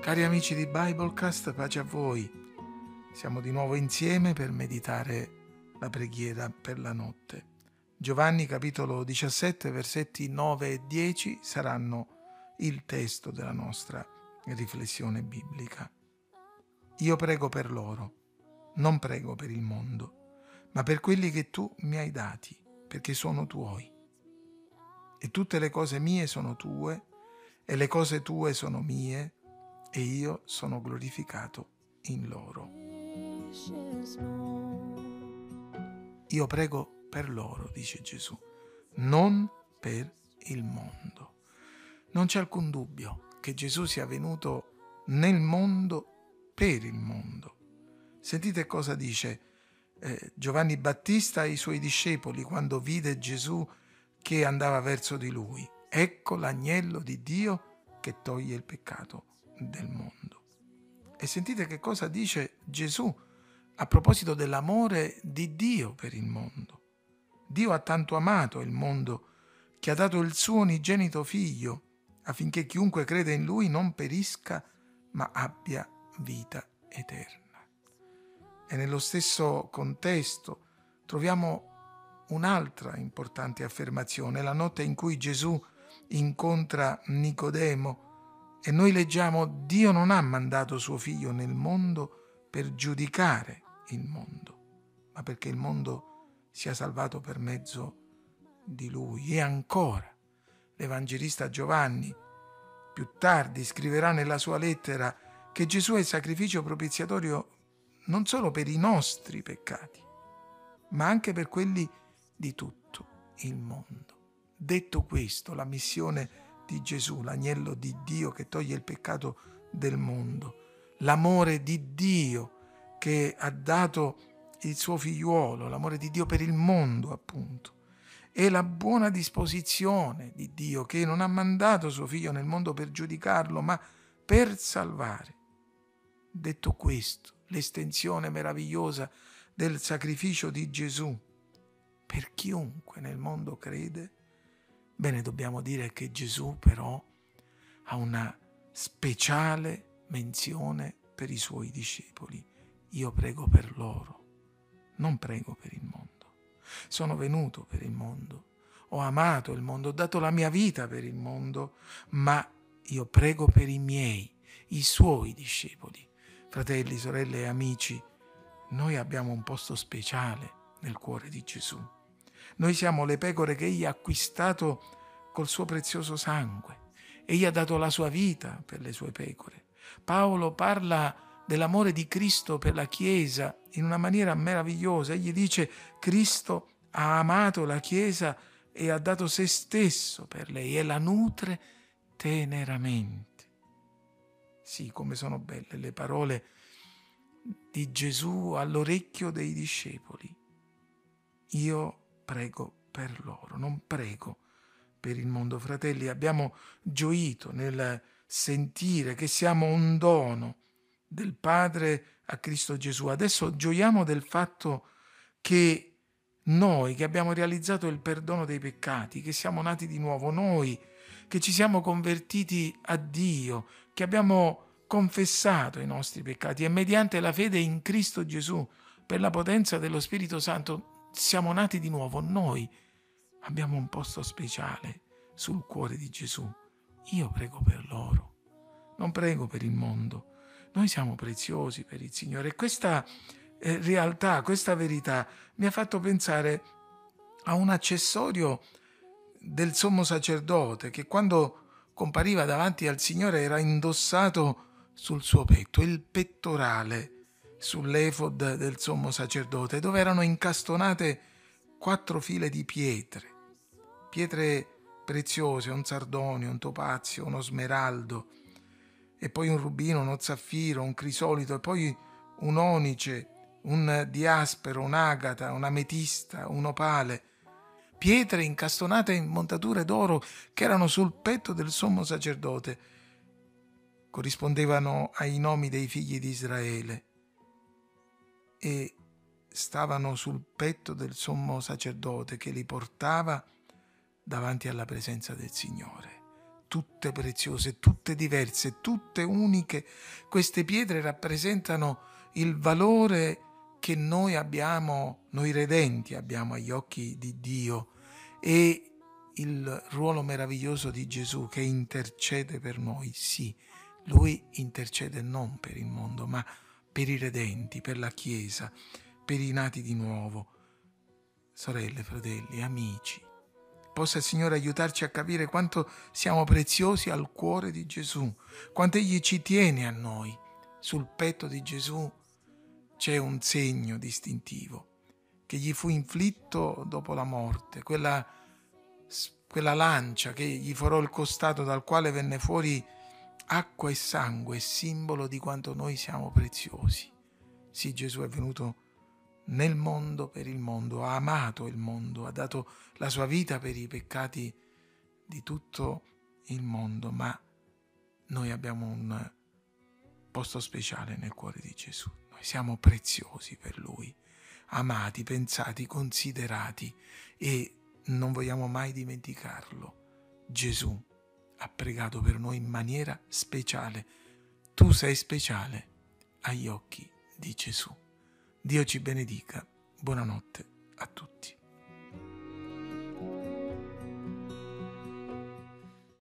Cari amici di Biblecast, pace a voi. Siamo di nuovo insieme per meditare la preghiera per la notte. Giovanni capitolo 17 versetti 9 e 10 saranno il testo della nostra riflessione biblica. Io prego per loro, non prego per il mondo, ma per quelli che tu mi hai dati, perché sono tuoi. E tutte le cose mie sono tue, e le cose tue sono mie, e io sono glorificato in loro. Io prego per loro, dice Gesù, non per il mondo. Non c'è alcun dubbio che Gesù sia venuto nel mondo per il mondo. Sentite cosa dice eh, Giovanni Battista ai suoi discepoli quando vide Gesù che andava verso di lui. Ecco l'agnello di Dio che toglie il peccato del mondo. E sentite che cosa dice Gesù a proposito dell'amore di Dio per il mondo. Dio ha tanto amato il mondo che ha dato il suo unigenito figlio affinché chiunque crede in lui non perisca ma abbia vita eterna. E nello stesso contesto troviamo un'altra importante affermazione, la notte in cui Gesù incontra Nicodemo e noi leggiamo, Dio non ha mandato suo figlio nel mondo per giudicare il mondo, ma perché il mondo sia salvato per mezzo di lui. E ancora, l'Evangelista Giovanni più tardi scriverà nella sua lettera che Gesù è il sacrificio propiziatorio non solo per i nostri peccati, ma anche per quelli di tutto il mondo. Detto questo, la missione di Gesù, l'agnello di Dio che toglie il peccato del mondo, l'amore di Dio che ha dato il suo figliuolo, l'amore di Dio per il mondo appunto, e la buona disposizione di Dio che non ha mandato suo figlio nel mondo per giudicarlo, ma per salvare. Detto questo, l'estensione meravigliosa del sacrificio di Gesù per chiunque nel mondo crede, Bene, dobbiamo dire che Gesù però ha una speciale menzione per i suoi discepoli. Io prego per loro, non prego per il mondo. Sono venuto per il mondo, ho amato il mondo, ho dato la mia vita per il mondo, ma io prego per i miei, i suoi discepoli. Fratelli, sorelle e amici, noi abbiamo un posto speciale nel cuore di Gesù. Noi siamo le pecore che egli ha acquistato col suo prezioso sangue. Egli ha dato la sua vita per le sue pecore. Paolo parla dell'amore di Cristo per la Chiesa in una maniera meravigliosa. Egli dice Cristo ha amato la Chiesa e ha dato se stesso per lei e la nutre teneramente. Sì, come sono belle le parole di Gesù all'orecchio dei discepoli. Io prego per loro, non prego per il mondo. Fratelli, abbiamo gioito nel sentire che siamo un dono del Padre a Cristo Gesù. Adesso gioiamo del fatto che noi che abbiamo realizzato il perdono dei peccati, che siamo nati di nuovo, noi che ci siamo convertiti a Dio, che abbiamo confessato i nostri peccati e mediante la fede in Cristo Gesù, per la potenza dello Spirito Santo, siamo nati di nuovo, noi abbiamo un posto speciale sul cuore di Gesù. Io prego per loro, non prego per il mondo. Noi siamo preziosi per il Signore e questa eh, realtà, questa verità mi ha fatto pensare a un accessorio del sommo sacerdote che quando compariva davanti al Signore era indossato sul suo petto, il pettorale sull'efod del sommo sacerdote, dove erano incastonate quattro file di pietre, pietre preziose, un sardonio, un topazio, uno smeraldo, e poi un rubino, uno zaffiro, un crisolito, e poi un onice, un diaspero, un'agata, un'ametista, un opale, pietre incastonate in montature d'oro che erano sul petto del sommo sacerdote, corrispondevano ai nomi dei figli di Israele e stavano sul petto del sommo sacerdote che li portava davanti alla presenza del Signore. tutte preziose, tutte diverse, tutte uniche. Queste pietre rappresentano il valore che noi abbiamo, noi redenti abbiamo agli occhi di Dio e il ruolo meraviglioso di Gesù che intercede per noi. Sì, lui intercede non per il mondo, ma per i redenti, per la Chiesa, per i nati di nuovo. Sorelle, fratelli, amici, possa il Signore aiutarci a capire quanto siamo preziosi al cuore di Gesù, quanto Egli ci tiene a noi. Sul petto di Gesù c'è un segno distintivo che gli fu inflitto dopo la morte, quella, quella lancia che gli forò il costato dal quale venne fuori acqua e sangue, simbolo di quanto noi siamo preziosi. Sì, Gesù è venuto nel mondo per il mondo, ha amato il mondo, ha dato la sua vita per i peccati di tutto il mondo, ma noi abbiamo un posto speciale nel cuore di Gesù. Noi siamo preziosi per Lui, amati, pensati, considerati e non vogliamo mai dimenticarlo. Gesù ha pregato per noi in maniera speciale. Tu sei speciale agli occhi di Gesù. Dio ci benedica. Buonanotte a tutti.